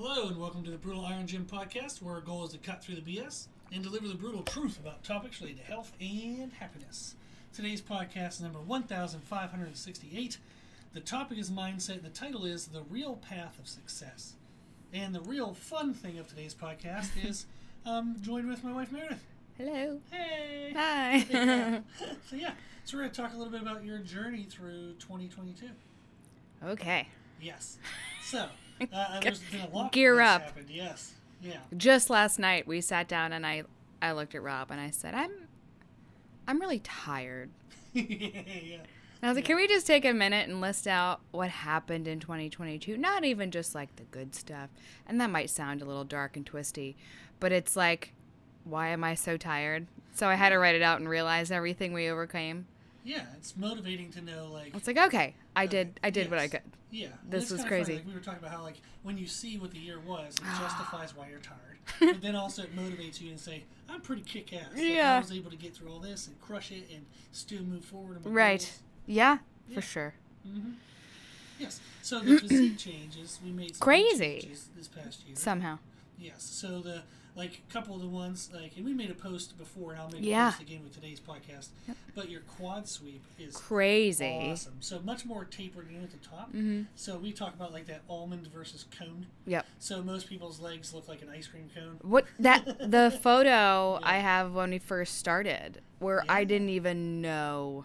Hello, and welcome to the Brutal Iron Gym podcast, where our goal is to cut through the BS and deliver the brutal truth about topics related to health and happiness. Today's podcast is number 1568. The topic is mindset, and the title is The Real Path of Success. And the real fun thing of today's podcast is um, joined with my wife Meredith. Hello. Hey! Hi. so, yeah, so we're going to talk a little bit about your journey through 2022. okay. Yes. So, uh, there's been a lot Gear up. happened. Yes. Yeah. Just last night we sat down and I I looked at Rob and I said, "I'm I'm really tired." yeah. And I was like, "Can we just take a minute and list out what happened in 2022? Not even just like the good stuff." And that might sound a little dark and twisty, but it's like why am I so tired? So I had to write it out and realize everything we overcame. Yeah, it's motivating to know like It's like, "Okay, I did I did what I could." yeah. This was crazy. Like we were talking about how like when you see what the year was, it justifies why you're tired. but then also it motivates you and say, I'm pretty kick ass. Like, I was able to get through all this and crush it and still move forward. Right. Yeah, Yeah. for sure. Mhm. Yes. So the physique changes. We made some Crazy. changes this past year. Somehow. Yes. So the like a couple of the ones like and we made a post before and I'll make Yeah. a post again with today's podcast. But your quad sweep is Crazy. awesome. So much more tapered in at the top. Mhm. So we talk about like that almond versus cone. Yep. So most people's legs look like an ice cream cone. What that the photo I have when we first started, where I didn't even know.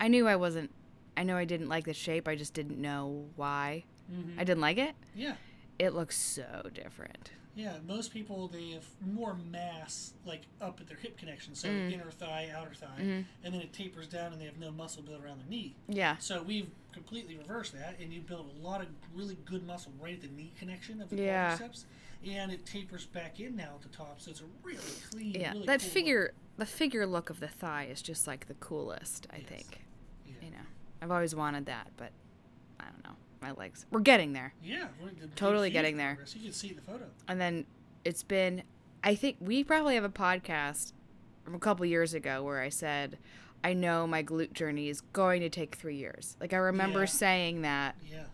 I knew I wasn't. I know I didn't like the shape. I just didn't know why. Mhm. I didn't like it. Yeah. It looks so different. Yeah, most people they have more mass like up at their hip connection, so Mm. inner thigh, outer thigh, Mhm. and then it tapers down, and they have no muscle built around their knee. Yeah. So we've completely reversed that, and you build a lot of really good muscle right at the knee connection of the Yeah. quadriceps, and it tapers back in now at the top, so it's a really clean. Yeah. really that cool look. figure, the figure look of the thigh is just like the coolest. I Yes. think. Yeah. You know, I've always wanted that, but I don't know. My legs. We're getting there. Yeah, we're Totally getting there. progress. You can see the photo. and then it's been i think we probably have a podcast from a couple years ago where i said i know my glute journey is going to take three years like i remember Yeah. saying that Yeah,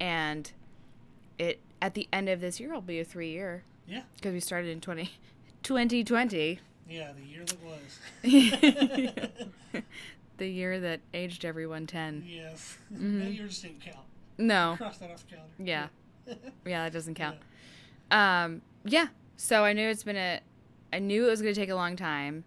and it at the end of this year will be a three year yeah, because we started in 20, 2020 yeah. The year that was. the year that aged everyone 10 yes, Mm-hmm. that year just didn't count. No Cross that off the calendar. yeah yeah that doesn't count Um, yeah. So I knew it's been a, I knew it was going to take a long time.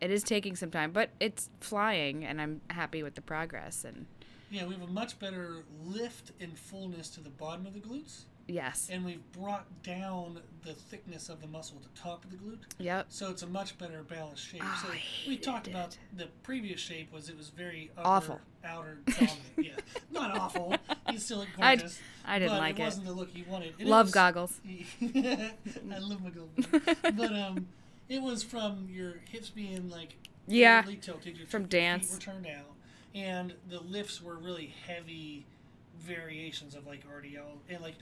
It is taking some time, but it's flying, and I'm happy with the progress. And Yeah, we have a much better lift and fullness to the bottom of the glutes, yes, and we've brought down the thickness of the muscle at the top of the glute. yep, So it's a much better balanced shape. Oh, so we talked hated about the previous shape was it was very upper, Awful. Outer dominant. yeah, not awful. You still look I- gorgeous. I didn't but like it. it. wasn't the look you wanted. And Love was- goggles. I love my goggles. but um, it was from your hips being like Yeah, tilted. Your from dance. feet were turned out, and the lifts were really heavy variations of like RDL and like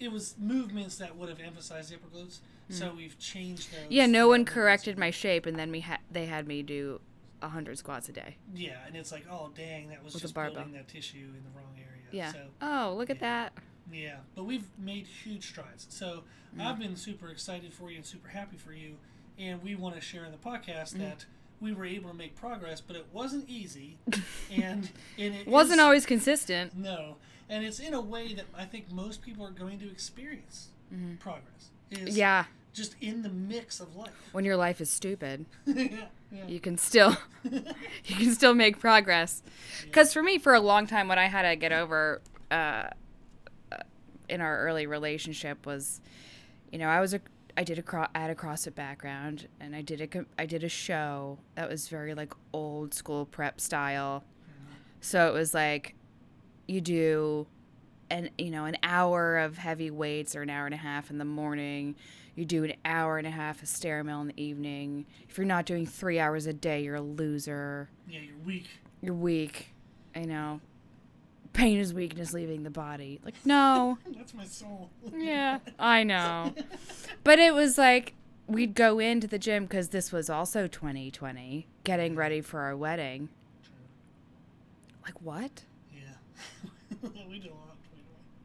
it was movements that would have emphasized the upper glutes. So we've changed those. Mm. Yeah, no one corrected my shape, and then we had they had me do hundred squats a day. Yeah, and it's like, oh dang, that was With just building that tissue in the wrong area. Yeah. So oh, look at that. yeah, but we've made huge strides. So Mm. I've been super excited for you and super happy for you, and we want to share in the Mm. podcast that we were able to make progress, but it wasn't easy, and and it Wasn't is- always consistent. no, and it's in a way that I think most people are going to experience progress. Is. Yeah, just in the mix of life. when your life is stupid. yeah, yeah. you can still you can still make progress because for me for a long time what i had to get over uh, uh, in our early relationship was you know i was a i did a cro- I had a crossfit background and i did a I did a show that was very like old school prep style so it was like you do an you know an hour of heavy weights or an hour and a half in the morning you do an hour and a half of stair mill in the evening if you're not doing three hours a day you're a loser yeah, you're weak. you're weak you know pain is weakness leaving the body like no That's my soul. yeah i know but it was like we'd go into the gym because this was also 2020 getting ready for our wedding like what Yeah. we did a lot.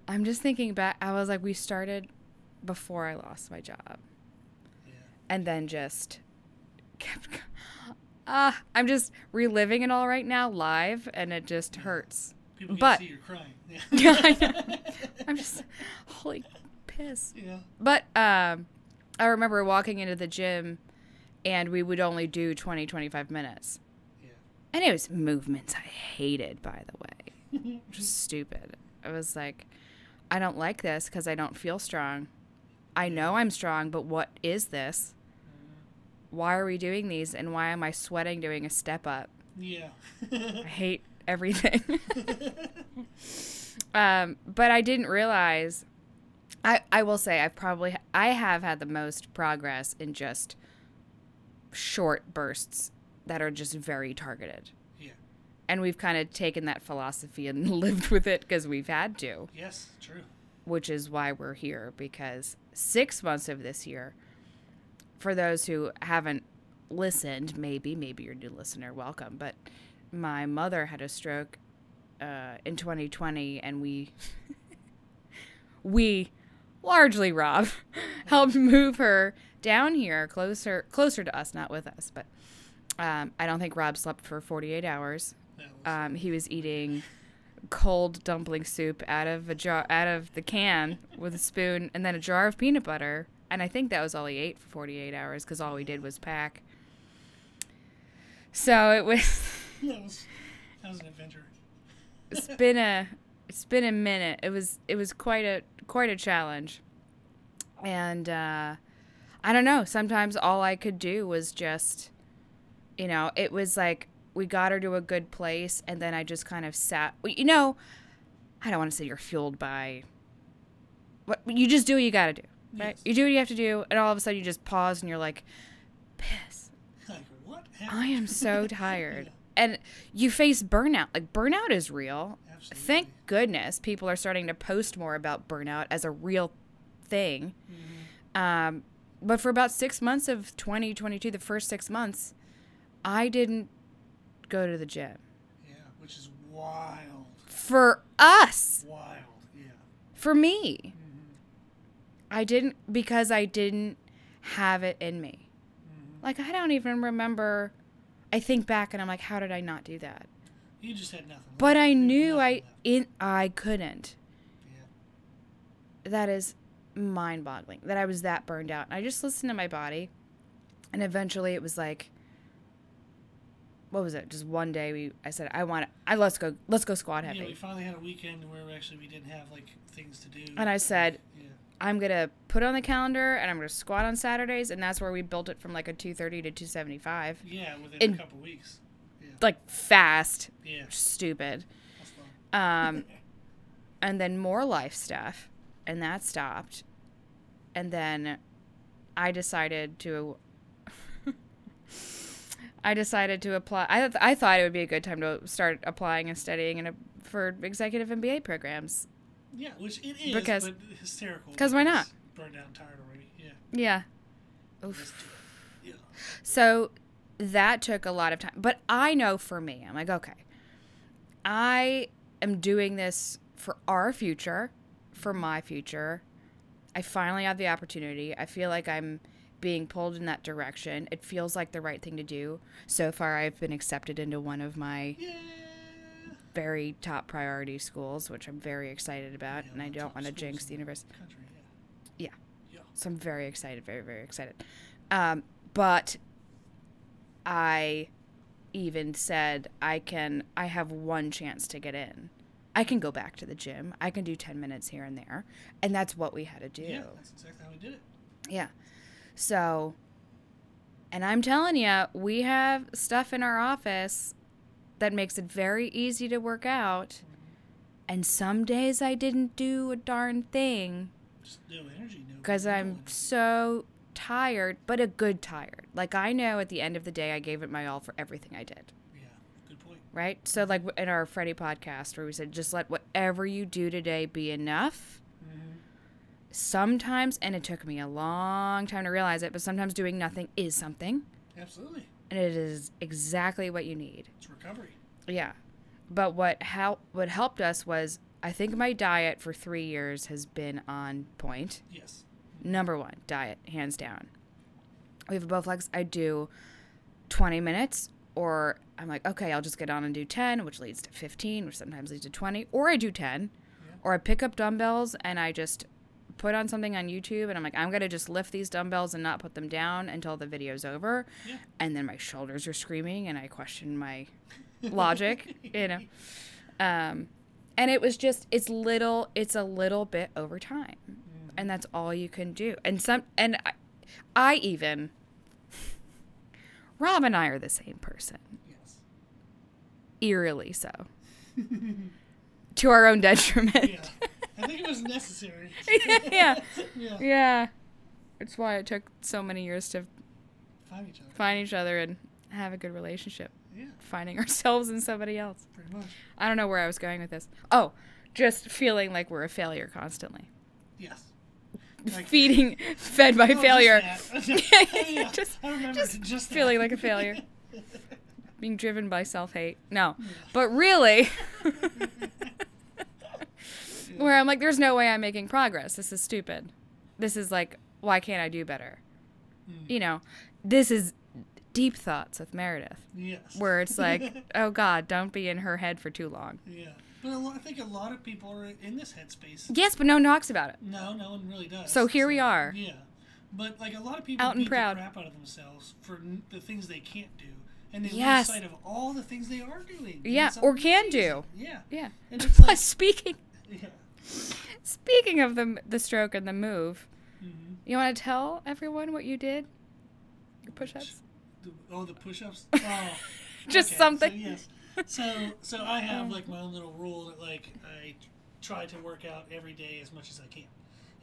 I'm just thinking back. I was like, we started before I lost my job, Yeah. and then just kept. Ah, I'm just reliving it all right now live, and it just hurts. People can But- see you're crying. Yeah. Yeah, I know. I'm just holy piss. yeah. But um, I remember walking into the gym, and we would only do 20, 25 minutes. Yeah. And it was movements I hated, by the way. Just stupid. I was like, I don't like this because I don't feel strong. I know I'm strong, but what is this? Why are we doing these? And why am I sweating doing a step up? Yeah. I hate everything. um, but I didn't realize. I I will say I've probably I have had the most progress in just short bursts that are just very targeted. yeah. And we've kind of taken that philosophy and lived with it because we've had to, Yes. True. which is why we're here. Because six months of this year, for those who haven't listened, maybe, maybe you're a new listener, welcome. But my mother had a stroke uh, in 2020, and we, we, largely Rob, helped move her down here closer, closer to us, not with us. But um, I don't think Rob slept for 48 hours. Um, he was eating cold dumpling soup out of a jar, out of the can with a spoon, and then a jar of peanut butter. And I think that was all he ate for 48 hours because all we did was pack. So it was. that was that was an adventure. it's been a it's been a minute. It was it was quite a quite a challenge. And uh I don't know, sometimes all I could do was just you know, it was like we got her to a good place and then I just kind of sat you know, I don't want to say you're fueled by what you just do what you got to do. Right? Yes. You do what you have to do and all of a sudden you just pause and you're like piss. Like what happened? I am so tired. Yeah. And you face burnout. Like burnout is real. Absolutely. Thank goodness people are starting to post more about burnout as a real thing. Mm-hmm. Um, but for about six months of 2022, the first six months, I didn't go to the gym. Yeah, which is wild. For us, Wild. Yeah. for me, Mm-hmm. I didn't because I didn't have it in me. Mm-hmm. Like, I don't even remember. I think back and I'm like, how did I not do that? You just had nothing. But left. I knew I left. in I couldn't. Yeah. that is mind boggling that I was that burned out. And I just listened to my body. And eventually it was like what was it? Just one day we I said, I want I let's go let's go squad squat Yeah, we finally had a weekend where actually we didn't have like things to do. And I said, Yeah. I'm gonna put it on the calendar and I'm gonna squat on Saturdays and that's where we built it from like a two thirty to two seventy five. Yeah, within In- a couple weeks. Yeah. Like fast. Yeah. Stupid. Um and then more life stuff and that stopped and then i decided to i decided to apply I, th- I thought it would be a good time to start applying and studying in a, for executive mba programs Yeah, which it is, Because- but hysterical. 'cause why not? Burned out and tired already. Yeah. yeah Oof. Yeah. so that took a lot of time but i know for me i'm like okay i am doing this for our future for my future i finally have the opportunity i feel like i'm being pulled in that direction it feels like the right thing to do so far i've been accepted into one of my Yeah. very top priority schools which i'm very excited about Yeah, and i one of the don't want to jinx the university Country. Yeah. Yeah. Yeah. so I'm very excited, very, very excited. Um, but I even said I can I have one chance to get in. I can go back to the gym. I can do 10 minutes here and there. And that's what we had to do. Yeah, that's exactly how we did it. Yeah. So and I'm telling you, we have stuff in our office that makes it very easy to work out. And some days I didn't do a darn thing Just no energy, no. because I'm so tired, but a good tired. Like I know at the end of the day, I gave it my all for everything I did. Yeah. Good point. Right. So like in our Freddie podcast, where we said, just let whatever you do today be enough. Sometimes, and it took me a long time to realize it, but sometimes doing nothing is something, Absolutely. and it is exactly what you need. It's recovery. Yeah. But what help what helped us was I think my diet for three years has been on point. Yes. Number one, diet, hands down. We have a Bowflex. I do 20 minutes, or I'm like, okay, I'll just get on and do 10, which leads to 15, which sometimes leads to 20, or I do 10, or I pick up dumbbells and I just put on something on YouTube and I'm like, I'm to just lift these dumbbells and not put them down until the video's over. Yeah. And then my shoulders are screaming and I question my logic, you know. Um, and it was just it's little it's a little bit over time and that's all you can do and some and I, I even rob and i are the same person Yes. eerily so to our own detriment Yeah. I think it was necessary. yeah yeah. yeah it's why it took so many years to Find each other. find each other and have a good relationship Yeah. finding ourselves in somebody else Pretty much. i don't know where i was going with this oh just feeling like we're a failure constantly Yes. Like- feeding fed by just failure yeah. Just- I remember just just, that. feeling like a failure. being driven by self-hate no but really where i'm like there's no way i'm making progress this is stupid this is like why can't i do better Mm. you know this is deep thoughts with meredith Yes. where it's like oh god don't be in her head for too long Yeah. But a lot, I think a lot of people are in this headspace. yes but no one talks about it No, no one really does. So here we are. Yeah. But like a lot of people Out and beat proud. the crap out of themselves for n- the things they can't do, and they Yes. lose sight of all the things they are doing. Yeah, or can amazing. do. Yeah. yeah And it's plus like, speaking yeah. Speaking of the the stroke and the move hmm you want to tell everyone what you did your push-ups The, oh, the push-ups. Oh, Just okay, something. So, yes. So, so I have like my own little rule that like I try to work out every day as much as I can.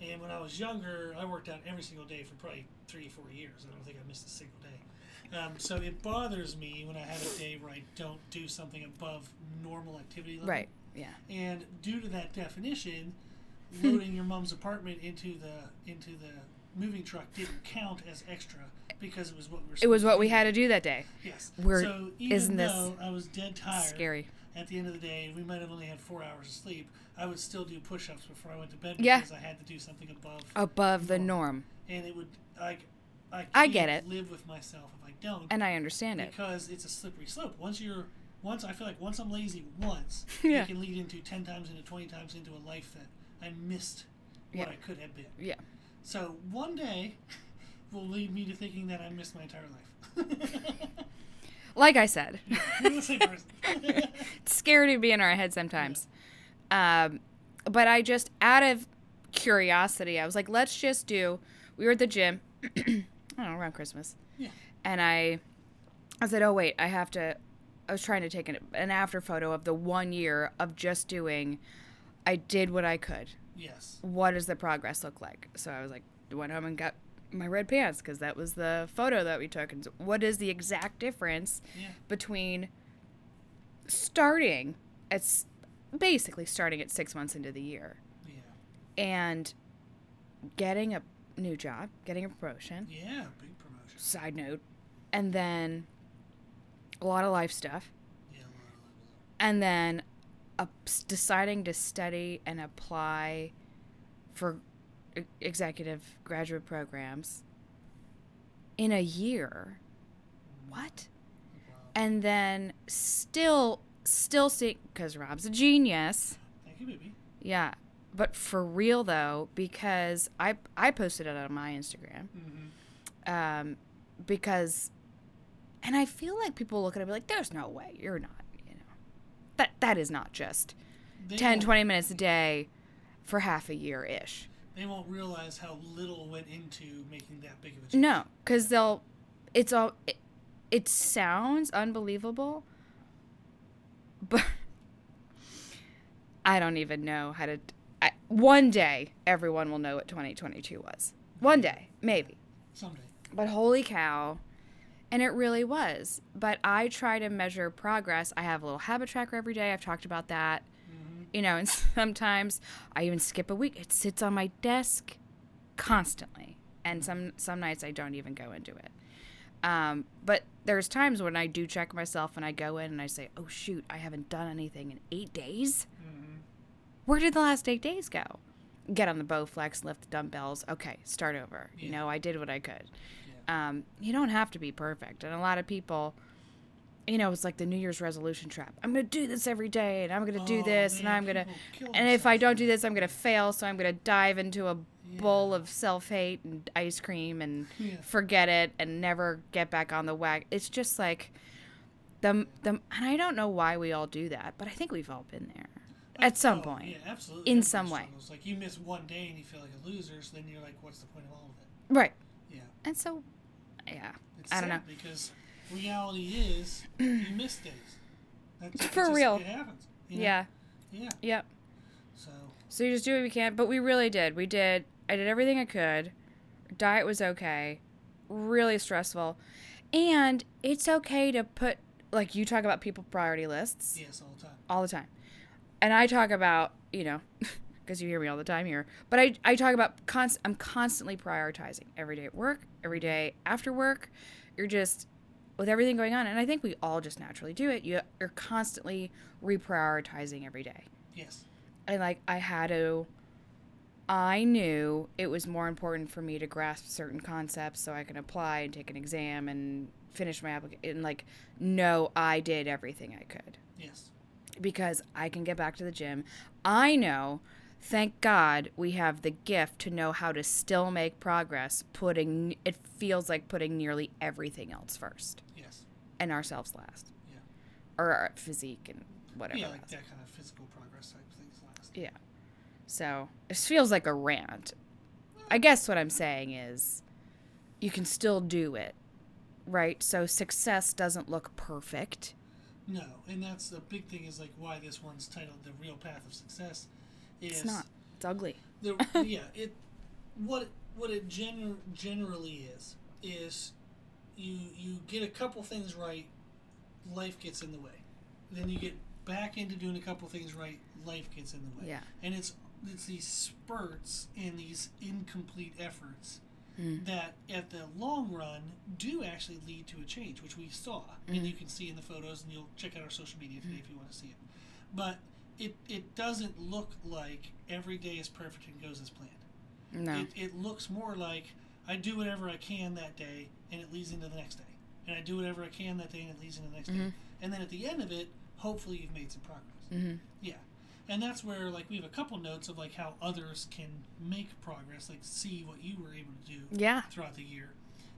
And when I was younger, I worked out every single day for probably three, four years. I don't think I missed a single day. Um, so it bothers me when I have a day where I don't do something above normal activity level. right yeah And due to that definition, loading your mom's apartment into the into the moving truck didn't count as extra because it was what we were. it was what we had to do that day Yes. We're- so even isn't this I was dead tired scary at the end of the day, we might have only had four hours of sleep. I would still do push-ups before I went to bed Yeah. because I had to do something above, above the normal. norm and it would like I I get it. live with myself if I don't and i understand it because it's a slippery slope. Once you're once I feel like once I'm lazy once, Yeah. it can lead into ten times into twenty times into a life that I missed what Yeah. I could have been. yeah So one day will lead me to thinking that I missed my entire life. like i said You're the same person. it's scary to be in our head sometimes. Um, but I just, out of curiosity, I was like, let's just do. We were at the gym, I don't know, around Christmas, yeah. and I, I said, oh wait, I have to. I was trying to take an, an after photo of the one year of just doing. I did what I could. Yes. What does the progress look like? So I was like, went home and got my red pants because that was the photo that we took. And so what is the exact difference Yeah. between starting at basically starting at six months into the year Yeah. and getting a new job, getting a promotion, Yeah. Big promotion. side note, and then a lot of life stuff, Yeah. And then uh, deciding to study and apply for executive graduate programs in a year. What? Wow. and then still still see because rob's a genius Thank you, baby. yeah but for real though because i i posted it on my instagram Mm-hmm. um because and i feel like people look at it and be like there's no way. You're not you know. That that is not just They 10 20 minutes a day for half a year ish They won't realize how little went into making that big of a change. no because they'll it's all it, it sounds unbelievable but i don't even know how to I, one day everyone will know what 2022 was. One day maybe. Someday. but holy cow and it really was but i try to measure progress i have a little habit tracker every day i've talked about that Mm-hmm. you know and sometimes i even skip a week it sits on my desk constantly and some some nights i don't even go into it um, but there's times when i do check myself and i go in and i say oh shoot i haven't done anything in eight days Mm-hmm. where did the last eight days go? Get on the Bowflex, lift the dumbbells. Okay, start over. You know, I did what I could. Um, you don't have to be perfect. And a lot of people, you know, it's like the New Year's resolution trap. I'm going to do this every day and I'm going to do Oh, this and I'm going to, and if I don't do this, I'm going to fail. So I'm going to dive into a bowl of self hate and ice cream and Yeah. forget it and never get back on the wag. It's just like the, the, and I don't know why we all do that, but I think we've all been there at some Oh, point. Yeah, absolutely. in some way. struggles. Like you miss one day and you feel like a loser, so then you're like, what's the point of all of it? Right. And so, yeah. It's I don't know. because reality is you miss days. That's, For just- real. It happens. you know? Yeah. Yeah. Yep. So So you just do what we can, but we really did. We did. I did everything I could. Diet was okay. Really stressful, and it's okay to put like you talk about people priority lists yes, all the time. all the time, and I talk about you know because you hear me all the time here. But I I talk about const- I'm constantly prioritizing every day at work, every day after work. You're just with everything going on, and I think we all just naturally do it. You, you're constantly reprioritizing every day Yes. and like I had to I knew it was more important for me to grasp certain concepts so I can apply and take an exam and finish my application and like no, I did everything I could Yes. because I can get back to the gym. I know thank God we have the gift to know how to still make progress putting it feels like putting nearly everything else first Yes. and ourselves last. Yeah. Or our physique and whatever. Yeah, like else. that kind of physical progress type things last. Yeah. So it feels like a rant. I guess what I'm saying is you can still do it, right? So success doesn't look perfect. No, and that's the big thing is like why this one's titled "The Real Path of Success." Is It's not. It's ugly. the yeah it what what it gener- generally is is you you get a couple things right life gets in the way then you get back into doing a couple things right life gets in the way Yeah. and it's it's these spurts and these incomplete efforts Mm. that at the long run do actually lead to a change which we saw Mm. and you can see in the photos and you'll check out our social media today if you want to see it but it, it doesn't look like every day is perfect and goes as planned No. it, it looks more like I do whatever I can that day and it leads into the next day. And I do whatever I can that day and it leads into the next day. Mhm. And then at the end of it, hopefully you've made some progress. Mhm. Yeah. And that's where like we have a couple notes of like how others can make progress, like see what you were able to do Yeah. throughout the year.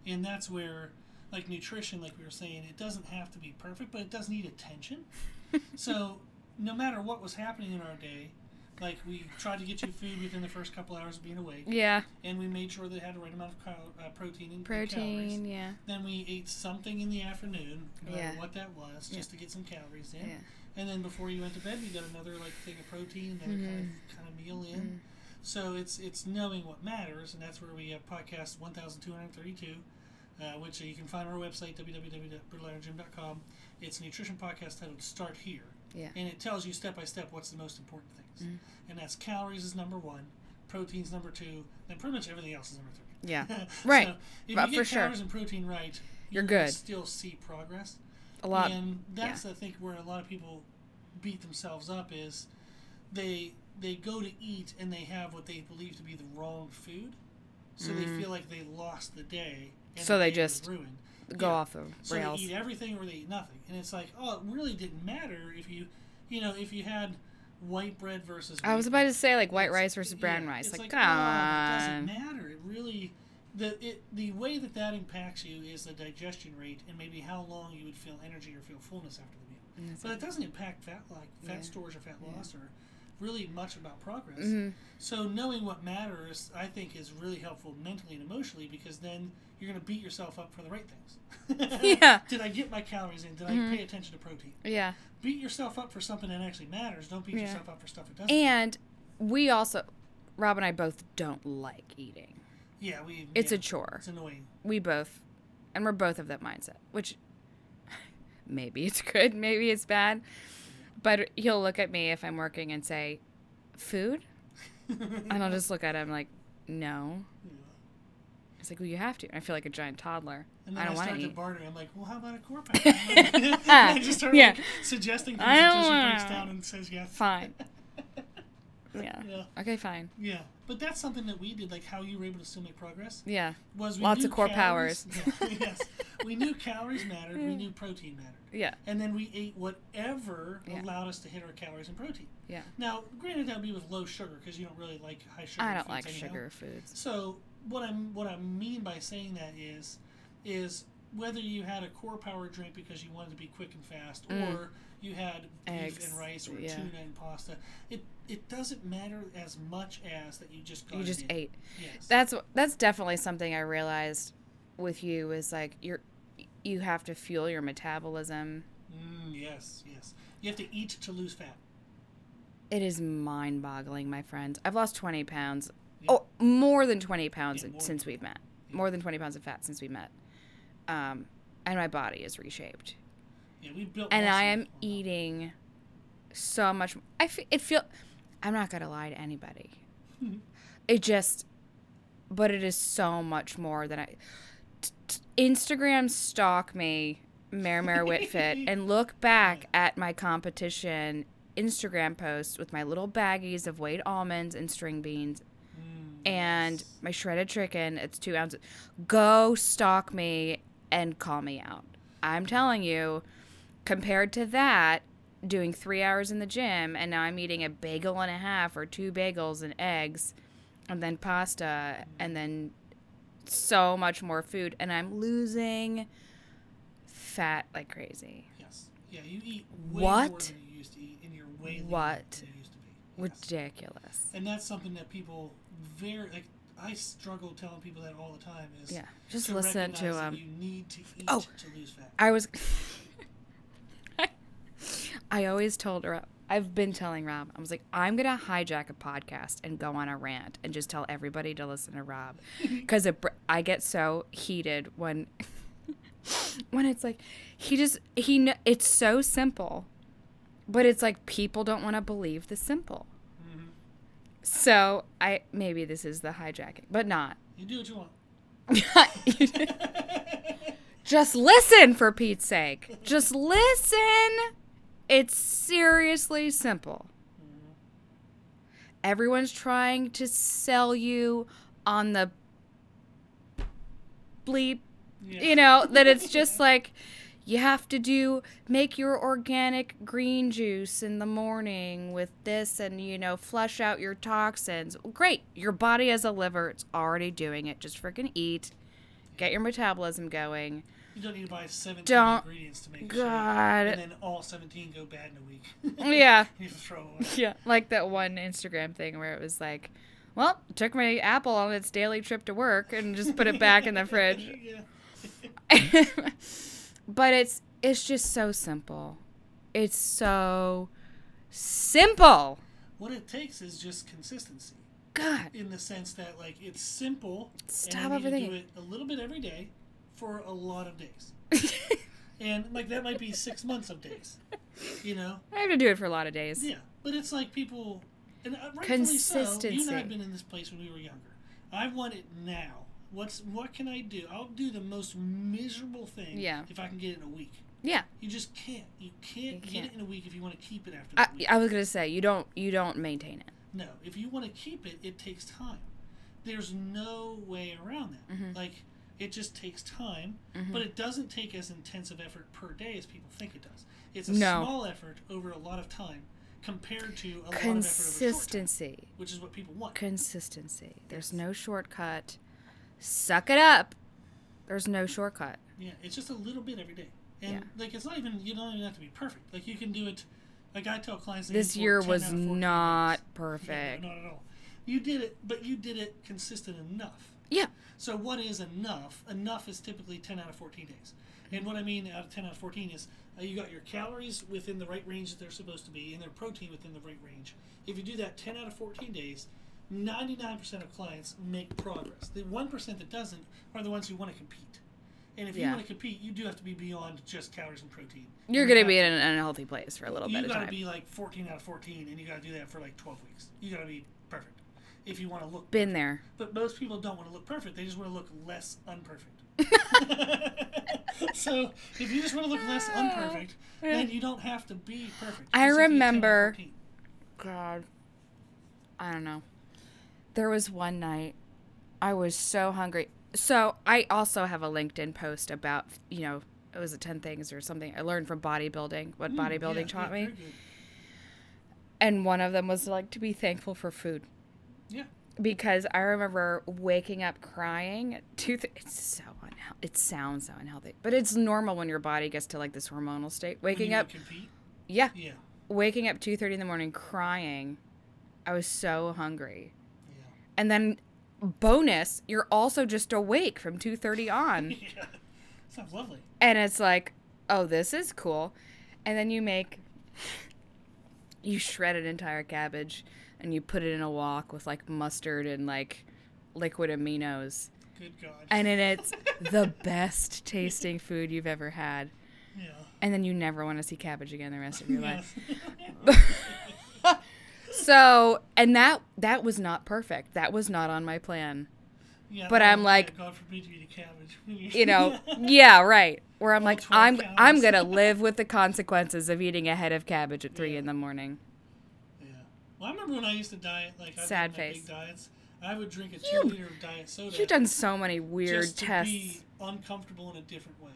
And that's where like nutrition, like we were saying, it doesn't have to be perfect, but it does need attention. so no matter what was happening in our day, like we tried to get you food within the first couple hours of being awake, Yeah. and we made sure they had the right amount of cal- uh, protein and and calories. Protein. Yeah. Then we ate something in the afternoon, no Yeah. what that was, just to get some calories in. Yeah. And then before you went to bed, we got another like thing of protein, another kind of kind of meal in. Mhm. So it's it's knowing what matters, and that's where we have podcast 1232, uh, which you can find on our website www.brutalirongym.com. It's a nutrition podcast titled "Start Here," Yeah. and it tells you step by step what's the most important things, Mhm. and that's calories is number one, proteins number two, then pretty much everything else is number three. Yeah. right. So if But you get sure. calories and protein right, You're good. Still see progress. A lot. And that's I think where a lot of people beat themselves up is they they go to eat and they have what they believe to be the wrong food, so they feel like they lost the day. And Mm. So the they just ruined. Go Yeah. off the So rails. they eat everything or they eat nothing, and it's like, oh, it really didn't matter if you, you know, if you had white bread versus. I was about bread. to say like white rice versus brown yeah, rice. it's Like, oh, it doesn't matter. It really, the it the way that that impacts you is the digestion rate and maybe how long you would feel energy or feel fullness after the meal. But it doesn't impact fat like fat Yeah. storage or fat loss or really much about progress. Mhm. So knowing what matters, I think, is really helpful mentally and emotionally because then you're going to beat yourself up for the right things. Yeah. Did I get my calories in? Did Mhm. I pay attention to protein? Yeah. Beat yourself up for something that actually matters. Don't beat Yeah. yourself up for stuff that doesn't. And we also, Rob and I both don't like eating. yeah, we. It's yeah, a chore. It's annoying. We both, and we're both of that mindset, which maybe it's good, maybe it's bad. But he'll look at me if I'm working and say, food? And I'll just look at him like, no. It's like, well, you have to. I feel like a giant toddler. And I then I, don't want to eat. barter. I'm like, well, how about a core pound? I just start Yeah. like, suggesting things until she breaks down and says yes. Fine. Yeah. yeah. Okay, fine. Yeah. But that's something that we did, like how you were able to still make progress. Yeah. Was we Lots of core calories- Yeah, yes. We knew calories mattered. We knew protein mattered. Yeah. And then we ate whatever Yeah. allowed us to hit our calories and protein. Yeah. Now, granted, that would be with low sugar because you don't really like high sugar. I don't foods like anyhow. sugar foods. So what I'm what I mean by saying that is, is whether you had a core power drink because you wanted to be quick and fast, Mm. or you had beef Eggs, and rice or yeah. tuna and pasta, it it doesn't matter as much as that you just got You just in. ate. Yes. That's that's definitely something I realized with you is like you're you have to fuel your metabolism. mm, yes, yes. You have to eat to lose fat. It is mind-boggling, my friends. I've lost 20 pounds. Yeah. Oh, more than 20 pounds Yeah, since we've met. More than 20 pounds of fat since we met. Um, and my body is reshaped. Yeah, we built. and I am eating so much. I fe- it feel. I'm not gonna lie to anybody. it just, but it is so much more than I. T- t- Instagram stalk me, Mare Mare Whitfit, and look back at my competition Instagram posts with my little baggies of weighed almonds and string beans and my shredded chicken. It's two ounces. Go stalk me and call me out. I'm telling you, compared to that, doing three hours in the gym and now I'm eating a bagel and a half or two bagels and eggs and then pasta and then so much more food and I'm losing fat like crazy. Yes. Yeah, you eat way What? more than you used to eat, and you're way leaner What? than you used to be. Yes. Ridiculous. And that's something that people very like. I struggle telling people that all the time. Is Yeah. Just to listen to um You need to eat Oh. to lose fat. I was. I always told her. I've been telling Rob. I was like, I'm gonna hijack a podcast and go on a rant and just tell everybody to listen to Rob, because I get so heated when when it's like he just he. It's so simple, but it's like people don't want to believe the simple. So I maybe this is the hijacking, but not. You do what you want. Just listen for Pete's sake. Just listen. It's seriously simple. Everyone's trying to sell you on the bleep, Yeah. you know, that it's just like you have to do make your organic green juice in the morning with this and you know flush out your toxins. Great. Your body has a liver. It's already doing it. Just freaking eat. Get your metabolism going. You don't need to buy 17 Don't- ingredients to make God. and then all 17 go bad in a week. Yeah. you throw away. Yeah, like that one Instagram thing where it was like, well, took my apple on its daily trip to work and just put it back in the fridge. but it's it's just so simple. It's so simple. What it takes is just consistency. God. in the sense that like it's simple Stop to do it a little bit every day for a lot of days and like that might be six months of days you know I have to do it for a lot of days. yeah but it's like people and uh, rightfully so you and I have been in this place when we were younger i want it now what's what can i do i'll do the most miserable thing Yeah. if i can get it in a week Yeah. you just can't you can't You get can't. it in a week if you want to keep it after I, week. I was gonna say you don't you don't maintain it. No, if you want to keep it, it takes time. There's no way around that. Mhm. Like, it just takes time, Mhm. but it doesn't take as intensive effort per day as people think it does. It's a No. small effort over a lot of time compared to a lot of effort over short time, Consistency. which is what people want. Consistency. There's no shortcut. Suck it up. There's no shortcut. Yeah, it's just a little bit every day. And, Yeah. like, it's not even, you don't even have to be perfect. Like, you can do it, like, I tell clients, This year was out of 14 not days. perfect. Yeah, not at all. You did it, but you did it consistent enough. Yeah. So what is enough? Enough is typically 10 out of 14 days. And what I mean out of 10 out of 14 is uh, you got your calories within the right range that they're supposed to be and their protein within the right range. If you do that 10 out of 14 days, 99% of clients make progress. The 1% that doesn't are the ones who want to compete. And if you want to compete, you do have to be beyond just calories and protein. You're You gonna be in an unhealthy place for a little you bit of gotta be like 14 out of 14, and you gotta do that for like 12 weeks. You gotta be perfect if you want to look. Been there. But most people don't want to look perfect; they just want to look less unperfect. so if you just want to look less unperfect, then you don't have to be perfect. I Just if you 10 out of remember- God. I don't know. There was one night I was so hungry. So I also have a LinkedIn post about, you know, it was a 10 things or something I learned from bodybuilding, what Mm, bodybuilding yeah, taught yeah, me. And one of them was like to be thankful for food. Yeah. Because I remember waking up crying two. Th- it's so unhealthy. It sounds so unhealthy, but it's normal when your body gets to like this hormonal state. Waking up, Compete. yeah, Yeah. waking up two thirty in the morning crying. I was so hungry. And then bonus, you're also just awake from two thirty on, yeah. Sounds lovely. and it's like, oh, this is cool, and then you make, you shred an entire cabbage, and you put it in a wok with like mustard and like liquid aminos. Good God. and then it's the best tasting food you've ever had. yeah. And then you never want to see cabbage again the rest of your life. So, and that that was not perfect. That was not on my plan. yeah. But I'm like- God forbid you eat a cabbage. You know, yeah, right. Where I'm All like, I'm I'm gonna live with the consequences of eating a head of cabbage at three Yeah. in the morning. Yeah. Well, I remember when I used to diet, like I Sad face. big diets. I would drink a two You- liter of diet soda. You've done so many weird just to tests. be uncomfortable in a different way.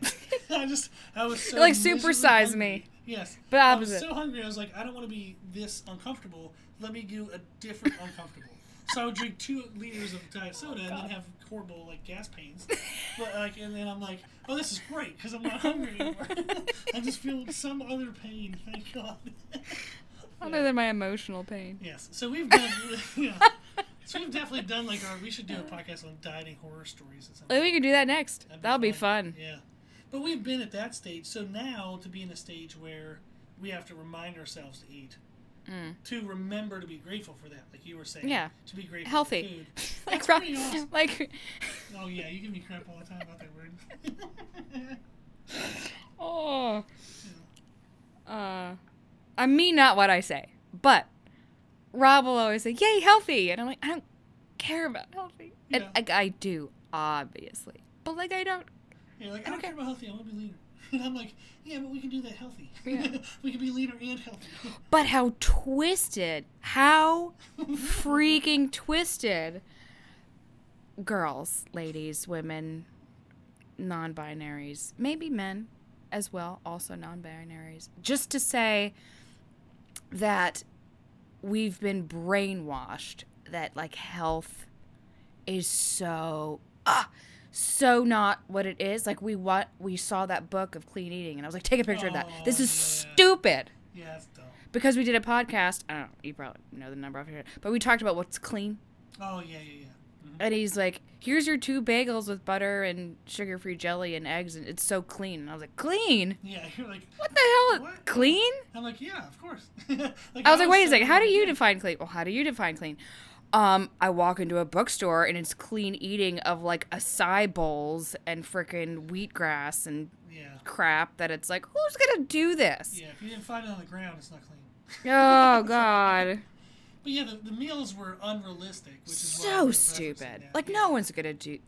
I just, I was so You're like, supersize hungry. me. Yes, But opposite. I was so hungry. I was like, I don't want to be this uncomfortable. Let me do a different uncomfortable. So I would drink two liters of diet soda and then have horrible like gas pains. But like, and then I'm like, oh, this is great because I'm not hungry anymore. I just feel some other pain. Thank God. Other than my emotional pain. Yes. So we've done. yeah. So we've definitely done like our. We should do a podcast on dieting horror stories or something. We can do that next. That'd That'll be fun. Yeah. But we've been at that stage. So now to be in a stage where we have to remind ourselves to eat, Mm. to remember to be grateful for that, like you were saying. Yeah. To be grateful Healthy. for food. like, pretty awesome. like, Oh yeah, you give me crap all the time about that word. oh. Uh, I mean not what I say, but Rob will always say, "Yay, healthy," and I'm like, I don't care about healthy, and like, I do obviously, but like I don't. You're like, I don't Okay. care about healthy. I want to be leaner. And I'm like, yeah, but we can do that healthy. Yeah. we can be leaner and healthy. But how twisted, how freaking twisted, girls, ladies, women, non-binaries, maybe men as well, also non-binaries, just to say that we've been brainwashed that like health is so ah so not what it is like we want we saw that book of clean eating and i was like take a picture of that this Oh, is yeah. stupid yeah, that's dumb. because we did a podcast i don't know you probably know the number off your head but we talked about what's clean Oh yeah, yeah, yeah. Mhm. and he's like here's your two bagels with butter and sugar-free jelly and eggs and it's so clean and i was like clean Yeah, you're like, what the hell What? clein I'm like, yeah, of course. like, I was like, wait a second, how do you yeah. define clean? Well, how do you define clean? Um, I walk into a bookstore and it's clean eating of like acai bowls and freaking wheatgrass and Yeah. crap that it's like, who's gonna do this? Yeah, if you didn't find it on the ground, it's not clean. Oh god. But yeah, the, the meals were unrealistic, which is So stupid. Like Yeah. no one's gonna do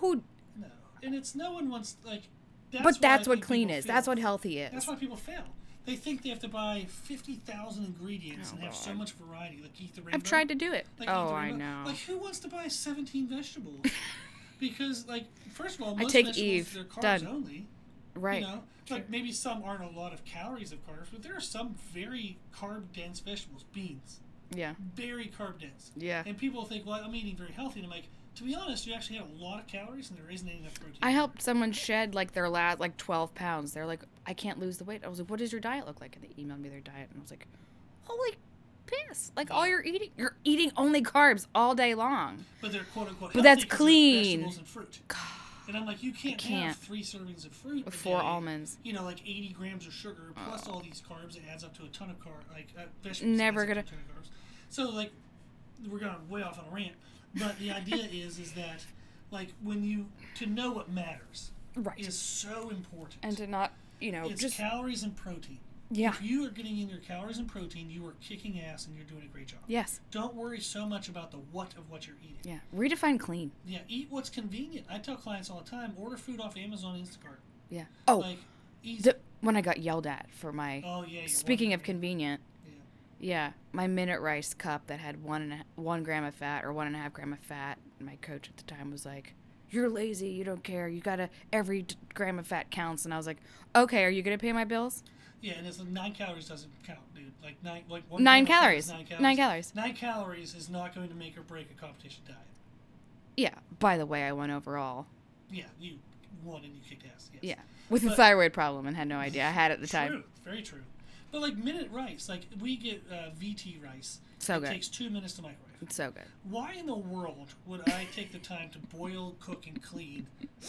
who No, and it's no one wants like. That's but that's what clean is. That's what healthy is. That's why people fail. They think they have to buy fifty thousand ingredients Oh, and have so much variety. Like eat the rainbow. I've tried to do it. Like, oh, the I know. Like who wants to buy seventeen vegetables? because like first of all, I most take vegetables Eve. they're carbs Done. only. right. You know, like maybe some aren't a lot of calories of carbs, but there are some very carb dense vegetables. Beans, Yeah. very carb dense. Yeah. And people think, well, I'm eating very healthy, and I'm like, to be honest, you actually have a lot of calories, and there isn't enough protein. I helped someone shed like their last like 12 pounds. They're like, I can't lose the weight. I was like, what does your diet look like? And they emailed me their diet, and I was like, holy piss! Like all you're eating, you're eating only carbs all day long. But they're quote unquote. But that's clean. Vegetables and fruit. And I'm like, you can't, can't. have three servings of fruit. With four day, almonds. You know, like 80 grams of sugar plus all these carbs. It adds up to a ton of carbs. Like uh, vegetables. Oh. Never to gonna- a ton of carbs. So like, we're going way off on a rant. But the idea is, is that like when you to know what matters Right. is so important. and to not, you know, it's just calories and protein. yeah. If you are getting in your calories and protein, you are kicking ass and you're doing a great job. Yes. Don't worry so much about the what of what you're eating. Yeah. Redefine clean. Yeah, eat what's convenient. I tell clients all the time: order food off Amazon, Instacart. Yeah. Oh, Like, easy. the, when I got yelled at for my oh yeah. speaking of convenient, Yeah. My minute rice cup that had one and a, one gram of fat or one and a half gram of fat. My coach at the time was like, "You're lazy. You don't care. You gotta every d- gram of fat counts." And I was like, "Okay, are you gonna pay my bills?" Yeah, and it's like nine calories doesn't count, dude. Like nine, like one Nine gram of fat is calories. Nine calories. Nine calories. Nine calories is not going to make or break a competition diet. Yeah. By the way, I won overall. Yeah, you won and you kicked ass. Yes. Yeah, with a thyroid problem and had no idea I had it at the True, time. very true. But like minute rice, like we get uh, VT rice. So it good. takes two minutes to microwave. It's so good. Why in the world would I take the time to boil, cook, and clean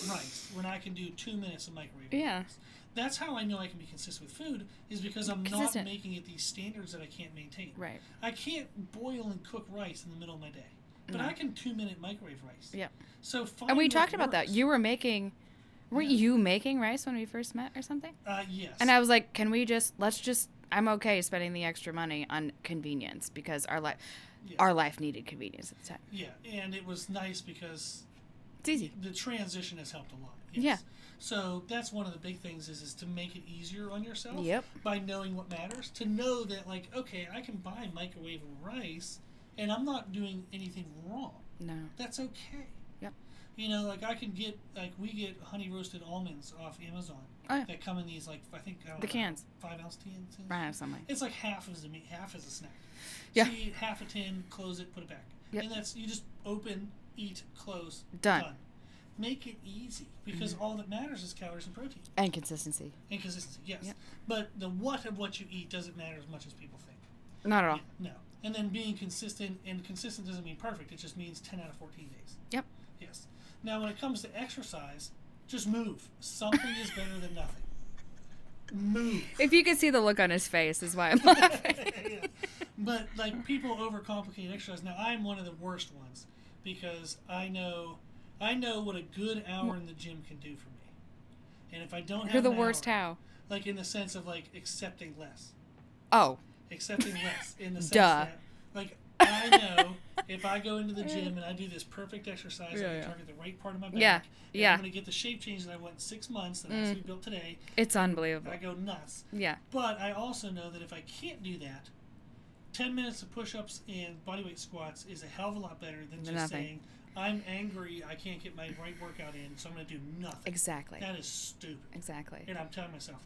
rice when I can do two minutes of microwave? Yeah. rice? That's how I know I can be consistent with food, is because I'm Consistent. not making it these standards that I can't maintain. Right. I can't boil and cook rice in the middle of my day, but No. I can two minute microwave rice. Yeah. So And we talked about that. You were making, weren't Yeah. you making rice when we first met or something? Uh, yes. And I was like, can we just let's just I'm okay spending the extra money on convenience because our life Yeah. our life needed convenience at the time. yeah, and it was nice because It's easy. the transition has helped a lot. Yes. Yeah. So that's one of the big things is is to make it easier on yourself. Yep. By knowing what matters, to know that like okay, I can buy microwave rice, and I'm not doing anything wrong. No. That's okay. You know, like I can get like we get honey roasted almonds off Amazon Oh, yeah. that come in these like I think I don't The know, cans. five ounce tins. I have something. It's like half as a meat, half as a snack. Yeah. So you eat half a tin, close it, put it back, Yep. and that's you just open, eat, close, Done. Mm-hmm. Make it easy because all that matters is calories and protein And consistency. and consistency. Yes, Yep. but the what of what you eat doesn't matter as much as people think. Not at all. Yeah, no, and then being consistent and consistent doesn't mean perfect. It just means ten out of fourteen days. Yep. Yes. Now, when it comes to exercise, just move. Something is better than nothing. Move. If you could see the look on his face is why I'm laughing. Yeah. But like people overcomplicate exercise. Now I'm one of the worst ones because I know I know what a good hour in the gym can do for me. And if I don't have You're the an worst hour, how. like in the sense of like accepting less. Oh. Accepting less in the sense Duh. that like I know if I go into the gym and I do this perfect exercise, I Yeah, can yeah. target the right part of my back. Yeah, yeah. I'm gonna get the shape change that I want in six months that has to Mm. be built today. It's unbelievable. I go nuts. Yeah. But I also know that if I can't do that, 10 minutes of push ups and bodyweight squats is a hell of a lot better than just Nothing. saying, I'm angry, I can't get my right workout in, so I'm going to do nothing. Exactly. That is stupid. Exactly. And I'm telling myself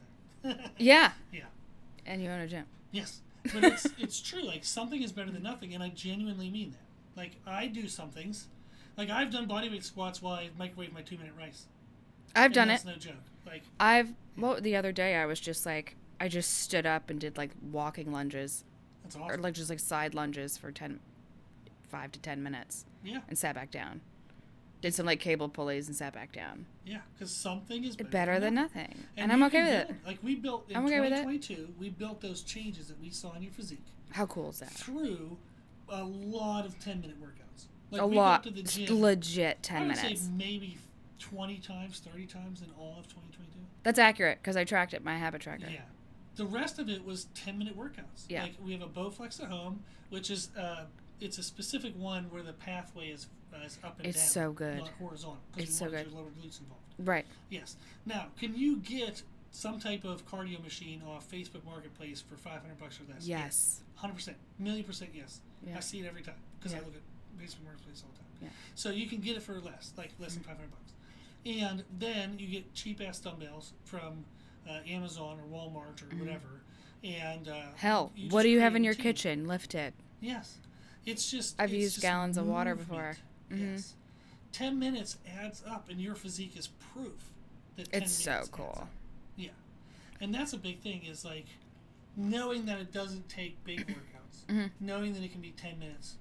that. Yeah. Yeah. And you own a gym. Yes. But it's, it's true. Like, something is better than nothing, and I genuinely mean that. Like, I do some things. Like, I've done bodyweight squats while I microwave my two minute rice. I've And done it. that's no joke. Like, I've well the other day I was just like I just stood up and did like walking lunges that's or like just like side lunges for 10 5 to 10 minutes Yeah. and sat back down. Did some like cable pulleys and sat back down. Yeah. Because something is better, Better than nothing. nothing. And, you I'm okay with it. Like we built in I'm okay with it. 2022, we built those changes that we saw in your physique How cool is that? through a lot of 10 minute workouts. Like a we lot. To the gym, legit I 10 would minutes. say maybe 20 times, 30 times in all of 2022. That's accurate because I tracked it my habit tracker. Yeah. The rest of it was 10 minute workouts. Yeah. Like we have a Bowflex at home, which is uh, it's a specific one where the pathway is, uh, up and It's down. so good. Not horizontal. It's so good. lower glutes involved. Right. Yes. Now, can you get some type of cardio machine off Facebook Marketplace for 500 bucks or less? Yes. 100%. Million percent yes. Yeah. I see it every time because I look at Facebook Marketplace all the time. Yeah. So you can get it for less, like less than 500 bucks. And then you get cheap ass dumbbells from uh, Amazon or Walmart or whatever. And uh, Mm-hmm. Hell, what do you have in your routine. kitchen? Lift it. Yes. It's just. I've it's used just gallons of water movement. before. Mhm. Yes. 10 minutes adds up, and your physique is proof that 10 It's so cool. Yeah. And that's a big thing is like knowing that it doesn't take big workouts, Mhm. knowing that it can be 10 minutes.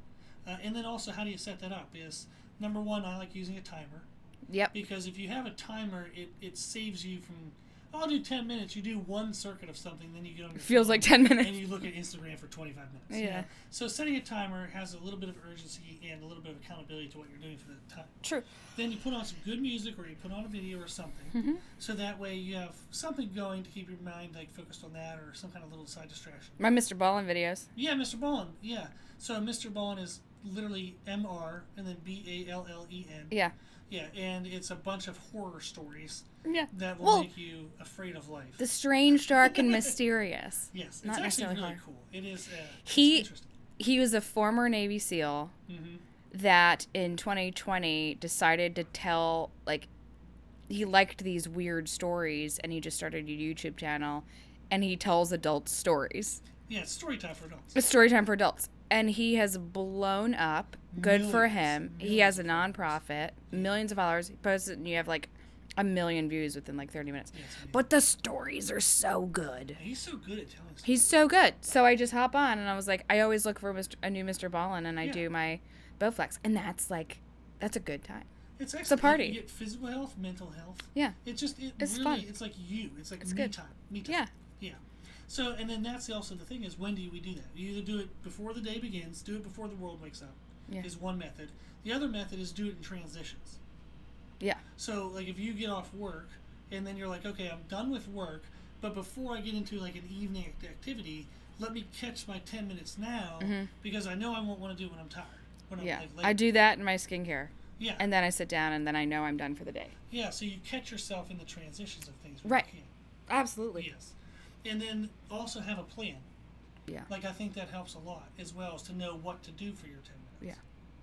Uh, and then also, how do you set that up? Is number one, I like using a timer Yep. because if you have a timer, it, it saves you from. I'll do 10 minutes. You do one circuit of something, then you get on your Feels phone like 10 minutes. And you look at Instagram for 25 minutes. you Yeah. know? So setting a timer has a little bit of urgency and a little bit of accountability to what you're doing for the time. True. Then you put on some good music or you put on a video or something. Mhm. So that way you have something going to keep your mind like focused on that or some kind of little side distraction. My Mr. Ballen videos. Yeah, Mr. Ballen. Yeah. So Mr. Ballen is literally M R and then B A L L E N. Yeah. Yeah, and it's a bunch of horror stories Yeah. that will Well- make you afraid of life. The strange, dark, and mysterious. yes, it's not actually necessarily really cool. It is. Uh, He- interesting. He was a former Navy SEAL hmm that in 2020 decided to tell like he liked these weird stories and he just started a YouTube channel and he tells adult stories. Yeah, it's story time for adults. It's story time for adults. And he has blown up. Good for Millions, him. He has a nonprofit, millions of followers. He posts it and you have like a million views within like 30 minutes. Yes, But the stories are so good. he's so good at telling stories. He's so good. So I just hop on and I was like, I always look for Mr. a new Mr. Ballen and I Yeah. do my Bowflex. And that's like, that's a good time. It's a party. You get physical health, mental health. Yeah. It's just it It's really fun. it's like you. It's like It's me good. time. Me time. Yeah. Yeah. So and then that's also the thing is when do we do that? You either do it before the day begins, do it before the world wakes up. Yeah. Is one method. The other method is do it in transitions. Yeah. So like if you get off work and then you're like, okay, I'm done with work, but before I get into like an evening activity, let me catch my ten minutes now because I know I won't want to do it when I'm tired. When Mm-hmm. Yeah. I'm like I do that in my skincare. Yeah. And then I sit down and then I know I'm done for the day. yeah. So you catch yourself in the transitions of things. Right. Absolutely. Yes. And then also have a plan. Yeah. Like I think that helps a lot as well as to know what to do for your ten minutes.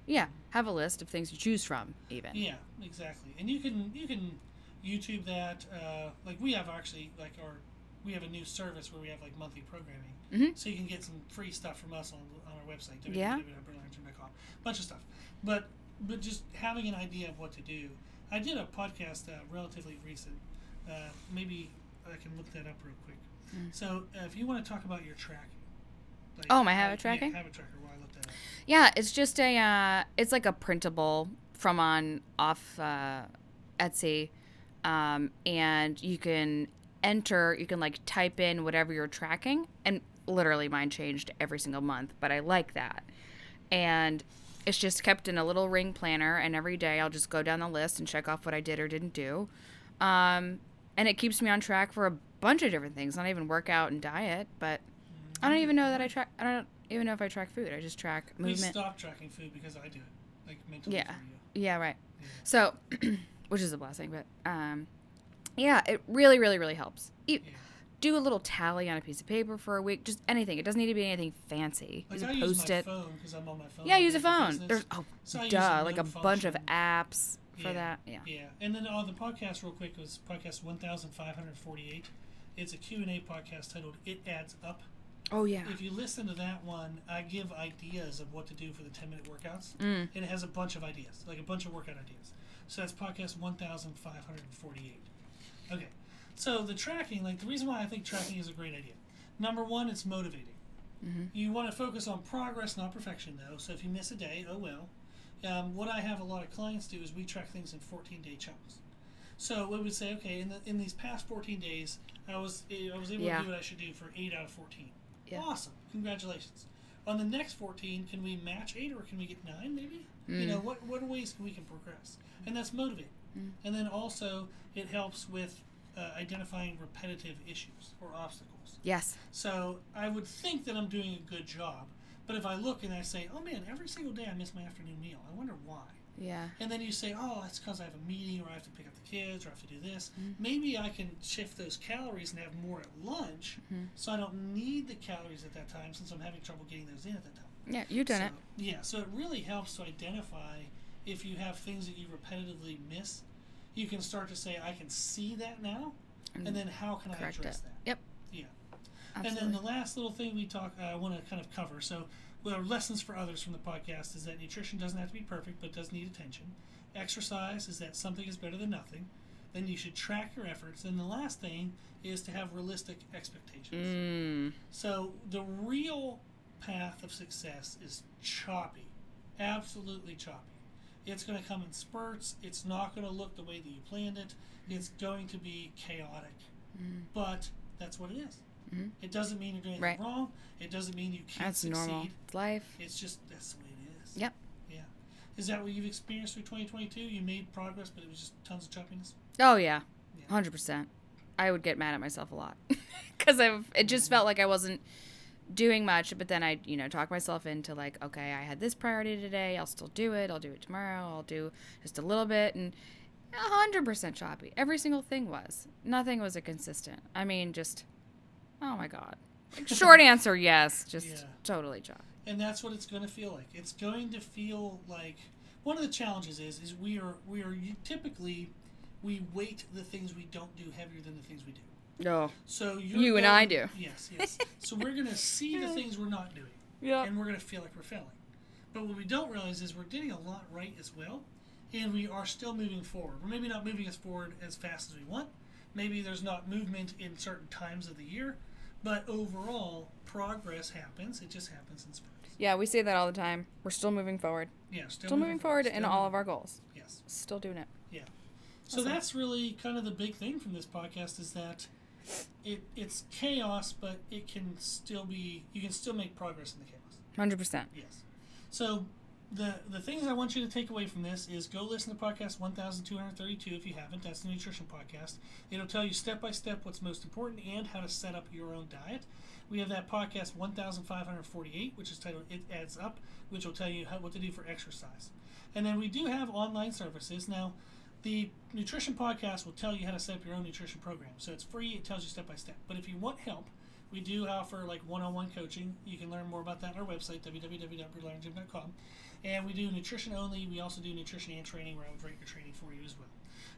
Yeah. Yeah. Have a list of things to choose from, even. Yeah, exactly. And you can you can YouTube that. Uh, like we have actually like our we have a new service where we have like monthly programming, Mhm. so you can get some free stuff from us on, on our website Yeah. Bunch of stuff, but but just having an idea of what to do. I did a podcast uh, relatively recent. Uh, maybe I can look that up real quick. So uh, if you want to talk about your tracking. Like Mm. Oh, my habit tracking? Yeah, habit tracker. Why I looked. Yeah, it's just a uh, it's like a printable from on off uh, Etsy, um, and you can enter. You can like type in whatever you're tracking, and literally mine changed every single month. But I like that, and it's just kept in a little ring planner. And every day I'll just go down the list and check off what I did or didn't do, um, and it keeps me on track for a bunch of different things. Not even workout and diet, but I don't even know that I track. I don't even know if I track food. I just track We movement. stopped tracking food because I do it, like mentally Yeah. Yeah, right. Yeah. So, which is a blessing, but um, yeah, it really, really, really helps. Yeah. Do a little tally on a piece of paper for a week, just anything. It doesn't need to be anything fancy. Like Use I a post it. phone because I'm on my phone. Yeah, use a phone. There's oh, So duh, a like a bunch of apps for Yeah. that. Yeah. Yeah, and then on the podcast, real quick, was podcast 1548. It's a Q&A podcast titled "It Adds Up." Oh yeah. If you listen to that one, I give ideas of what to do for the 10 minute workouts, Mm. and it has a bunch of ideas, like a bunch of workout ideas. So that's podcast 1548. Okay, so the tracking, like the reason why I think tracking is a great idea. Number one, it's motivating. Mhm. You want to focus on progress, not perfection, though. So if you miss a day, oh well. Um, what I have a lot of clients do is we track things in 14 day chunks. So we would say, okay, in the, in these past 14 days, I was I was able Yeah. to do what I should do for eight out of 14. Yeah. Awesome, congratulations. On the next 14, can we match eight or can we get nine? Maybe. You Mm. know, what what ways we can progress, and that's motivating. Mm. And then also it helps with uh, identifying repetitive issues or obstacles. Yes. So I would think that I'm doing a good job. But if I look and I say, oh man, every single day I miss my afternoon meal, I wonder why. Yeah. And then you say, oh, that's because I have a meeting or I have to pick up the kids or I have to do this. Mhm. Maybe I can shift those calories and have more at lunch Mhm. so I don't need the calories at that time since I'm having trouble getting those in at that time. Yeah. You've done so, it. Yeah, so it really helps to identify if you have things that you repetitively miss. You can start to say, I can see that now, and then how can I address it. that? Yep. Absolutely. And then the last little thing we talk, uh, I want to kind of cover. So, well, lessons for others from the podcast is that nutrition doesn't have to be perfect, but does need attention. Exercise is that something is better than nothing. Then you should track your efforts. And the last thing is to have realistic expectations. mm. So the real path of success is choppy, absolutely choppy. It's going to come in spurts. It's not going to look the way that you planned it. It's going to be chaotic, Mm. but that's what it is. Mhm. It doesn't mean you're doing Right. wrong. It doesn't mean you can't That's succeed. normal. It's life. It's just that's the way it is. Yep. Yeah. Is that what you've experienced through 2022? You made progress, but it was just tons of choppiness. Oh yeah, Yeah. hundred percent. I would get mad at myself a lot because I've. It just felt like I wasn't doing much, but then I, you know, talk myself into like, okay, I had this priority today. I'll still do it. I'll do it tomorrow. I'll do just a little bit. And 100% choppy. Every single thing was. Nothing was a consistent. I mean, just, oh my God. Short answer, yes. Just Yeah. totally choppy. and that's what it's going to feel like. It's going to feel like one of the challenges is is we are we are typically we weight the things we don't do heavier than the things we do. No. So you're You and I do. Yes, yes. so we're going to see the things we're not doing, Yeah. and we're going to feel like we're failing. But what we don't realize is we're getting a lot right as well, and we are still moving forward. We're maybe not moving as forward as fast as we want. Maybe there's not movement in certain times of the year, but overall progress happens. It just happens in spurts. Yeah, we say that all the time. We're still moving forward. Yeah, still, Still moving forward in still all moving- of our goals. Yes. Still doing it. Yeah. So Awesome. that's really kind of the big thing from this podcast is that it it's chaos, but it can still be you can still make progress in the chaos. 100%. Yes. So the the things I want you to take away from this is go listen to podcast 1232 if you haven't. That's the nutrition podcast. It'll tell you step by step what's most important and how to set up your own diet. We have that podcast 1548, which is titled It Adds Up, which will tell you how, what to do for exercise. And then we do have online services. Now, the nutrition podcast will tell you how to set up your own nutrition program. So it's free, it tells you step by step. But if you want help, we do offer like one-on-one coaching. You can learn more about that on our website, www.brutalirongym.com. And we do nutrition only. We also do nutrition and training, where I would rate your training for you as well.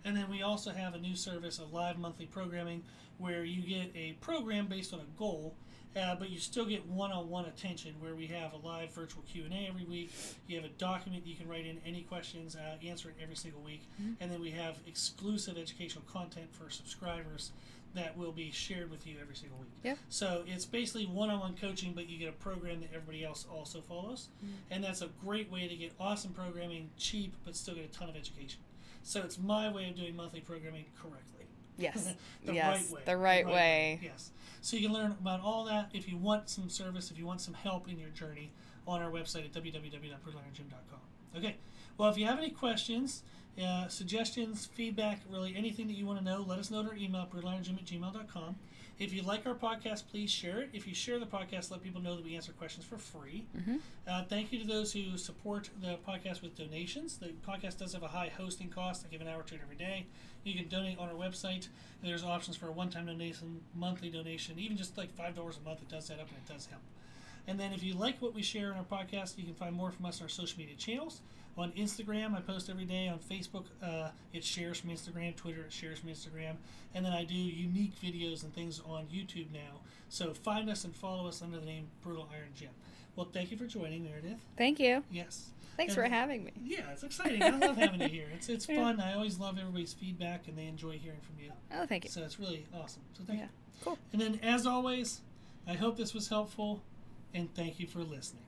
And then we also have a new service of live monthly programming, where you get a program based on a goal, uh, but you still get one-on-one attention. Where we have a live virtual Q and A every week. You have a document you can write in any questions, uh, answer it every single week, and then we have exclusive educational content for subscribers that will be shared with you every single week. Yeah. So it's basically one-on-one coaching, but you get a program that everybody else also follows, mm-hmm. and that's a great way to get awesome programming, cheap, but still get a ton of education. So it's my way of doing monthly programming correctly. Yes. the yes. right way. The right, way. Yes. So you can learn about all that if you want some service, if you want some help in your journey, on our website at www.brutalirongym.com. Okay. Well, if you have any questions, uh, suggestions, feedback, really anything that you want to know, let us know at our email, brutalirongym at gmail.com. If you like our podcast, please share it. If you share the podcast, let people know that we answer questions for free. Mhm. Uh, thank you to those who support the podcast with donations. The podcast does have a high hosting cost. I give an hour to it every day. You can donate on our website. There's options for a one-time donation, monthly donation, even just like five dollars a month. It does add up and it does help. And then if you like what we share in our podcast, you can find more from us on our social media channels. On Instagram, I post every day. On Facebook, uh, it shares from Instagram. Twitter, it shares from Instagram. And then I do unique videos and things on YouTube now. So find us and follow us under the name Brutal Iron Gym. Well, thank you for joining, Meredith. Thank you. Yes. Thanks And- for having me. Yeah, it's exciting. I love having you here. It's it's Yeah. fun. I always love everybody's feedback, and they enjoy hearing from you. Oh, thank you. So it's really awesome. So thank Yeah. you. Cool. And then, as always, I hope this was helpful, and thank you for listening.